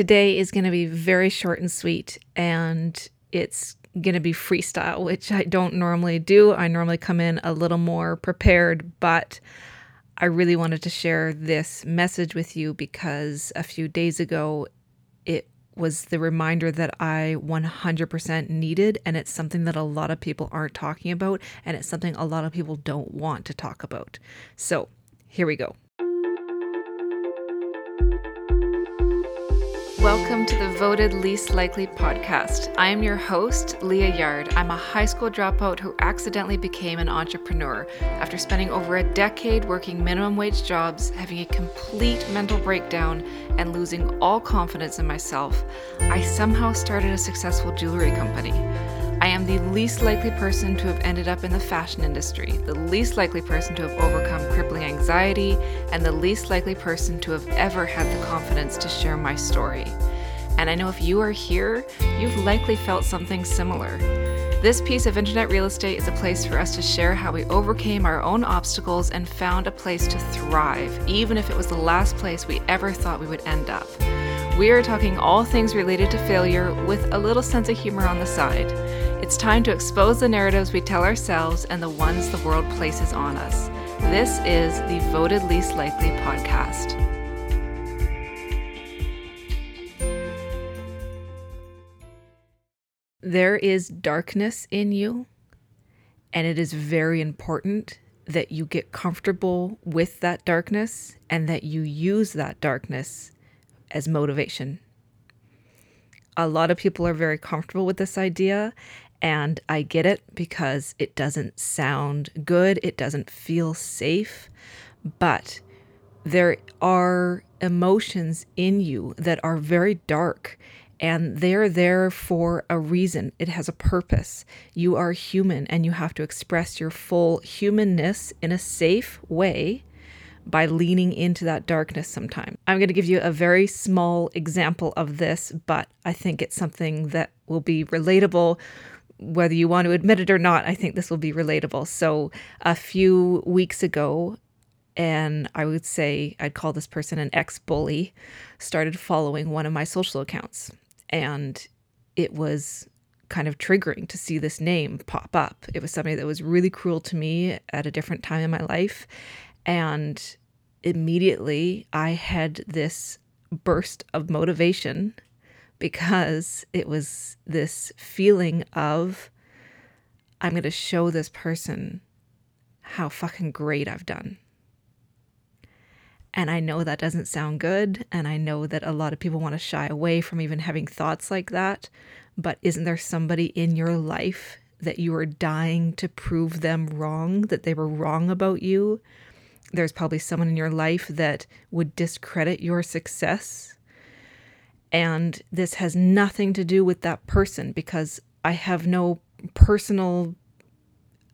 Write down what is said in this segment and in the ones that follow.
Today is going to be very short and sweet, and it's going to be freestyle, which I don't normally do. I normally come in a little more prepared, but I really wanted to share this message with you because a few days ago it was the reminder that I 100% needed. And it's something that a lot of people aren't talking about. And it's something a lot of people don't want to talk about. So here we go. Welcome to the Voted Least Likely podcast. I am your host, Leah Yard. I'm a high school dropout who accidentally became an entrepreneur. After spending over a decade working minimum wage jobs, having a complete mental breakdown, and losing all confidence in myself, I somehow started a successful jewelry company. I am the least likely person to have ended up in the fashion industry, the least likely person to have overcome crippling anxiety, and the least likely person to have ever had the confidence to share my story. And I know if you are here, you've likely felt something similar. This piece of internet real estate is a place for us to share how we overcame our own obstacles and found a place to thrive, even if it was the last place we ever thought we would end up. We are talking all things related to failure with a little sense of humor on the side. It's time to expose the narratives we tell ourselves and the ones the world places on us. This is the Voted Least Likely podcast. There is darkness in you, and it is very important that you get comfortable with that darkness and that you use that darkness as motivation. A lot of people are very comfortable with this idea, and I get it because it doesn't sound good, it doesn't feel safe, but there are emotions in you that are very dark and they're there for a reason. It has a purpose. You are human and you have to express your full humanness in a safe way by leaning into that darkness sometime. I'm going to give you a very small example of this, but I think it's something that will be relatable whether you want to admit it or not, I think this will be relatable. So, a few weeks ago, and I would say I'd call this person an ex bully, started following one of my social accounts. And it was kind of triggering to see this name pop up. It was somebody that was really cruel to me at a different time in my life. And immediately I had this burst of motivation because it was this feeling of, I'm going to show this person how fucking great I've done. And I know that doesn't sound good. And I know that a lot of people want to shy away from even having thoughts like that. But isn't there somebody in your life that you are dying to prove them wrong, that they were wrong about you? There's probably someone in your life that would discredit your success and this has nothing to do with that person because I have no personal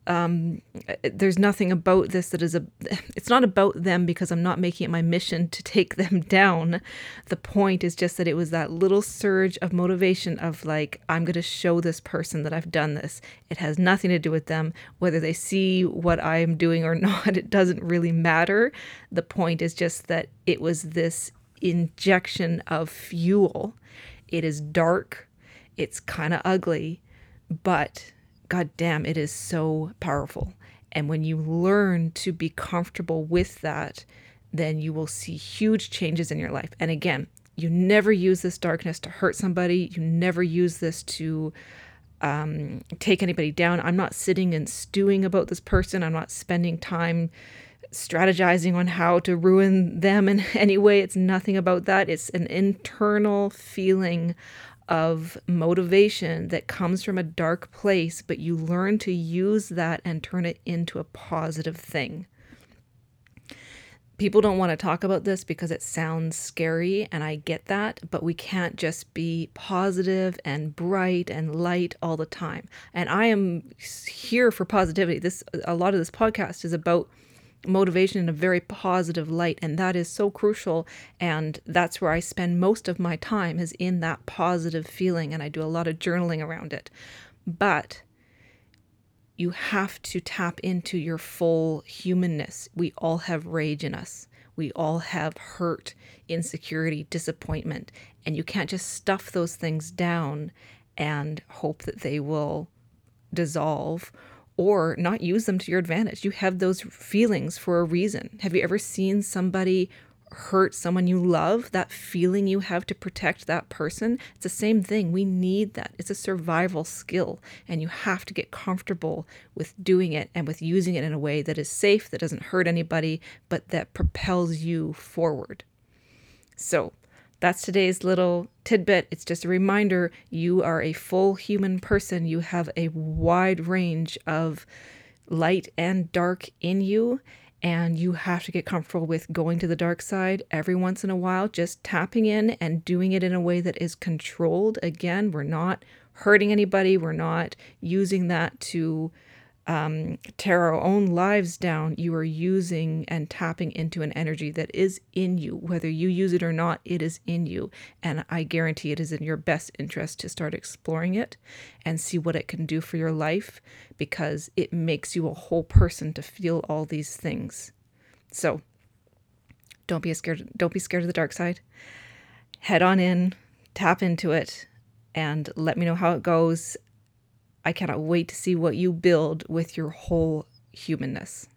um, there's nothing about this that is a it's not about them because i'm not making it my mission to take them down. The point is just that it was that little surge of motivation of like i'm going to show this person that i've done this. It has nothing to do with them. Whether they see what i'm doing or not it doesn't really matter. The point is just that it was this injection of fuel. It is dark, it's kind of ugly, but god damn, it is so powerful. And when you learn to be comfortable with that, then you will see huge changes in your life. And again, you never use this darkness to hurt somebody. You never use this to um, take anybody down. I'm not sitting and stewing about this person. I'm not spending time strategizing on how to ruin them in any way. It's nothing about that. It's an internal feeling of motivation that comes from a dark place, but you learn to use that and turn it into a positive thing. People don't want to talk about this because it sounds scary, and I get that, but we can't just be positive and bright and light all the time. And I am here for positivity. This a lot of this podcast is about motivation in a very positive light and that is so crucial and that's where I spend most of my time is in that positive feeling and I do a lot of journaling around it. But you have to tap into your full humanness. We all have rage in us. We all have hurt insecurity disappointment And you can't just stuff those things down and hope that they will dissolve or not use them to your advantage. You have those feelings for a reason. Have you ever seen somebody hurt someone you love, that feeling you have to protect that person, it's the same thing. We need that. It's a survival skill, and you have to get comfortable with doing it and with using it in a way that is safe, that doesn't hurt anybody, but that propels you forward. So, that's today's little tidbit. It's just a reminder you are a full human person. You have a wide range of light and dark in you and you have to get comfortable with going to the dark side every once in a while, just tapping in and doing it in a way that is controlled. Again, we're not hurting anybody, we're not using that to um, tear our own lives down, you are using and tapping into an energy that is in you. Whether you use it or not, it is in you. And I guarantee it is in your best interest to start exploring it and see what it can do for your life because it makes you a whole person to feel all these things. So don't be scared don't be scared of the dark side. Head on in, tap into it, and let me know how it goes I cannot wait to see what you build with your whole humanness.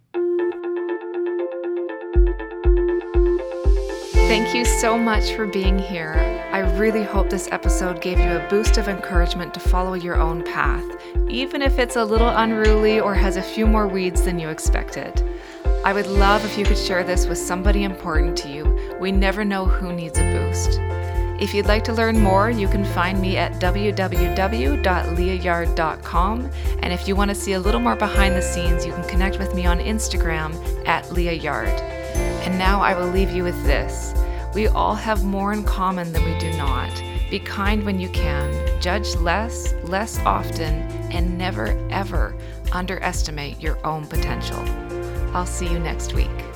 Thank you so much for being here. I really hope this episode gave you a boost of encouragement to follow your own path, even if it's a little unruly or has a few more weeds than you expected. I would love if you could share this with somebody important to you. We never know who needs a boost. If you'd like to learn more, you can find me at www.leahyard.com. And if you want to see a little more behind the scenes, you can connect with me on Instagram at Leah Yard. And now I will leave you with this. We all have more in common than we do not. Be kind when you can, judge less, less often, and never, ever underestimate your own potential. I'll see you next week.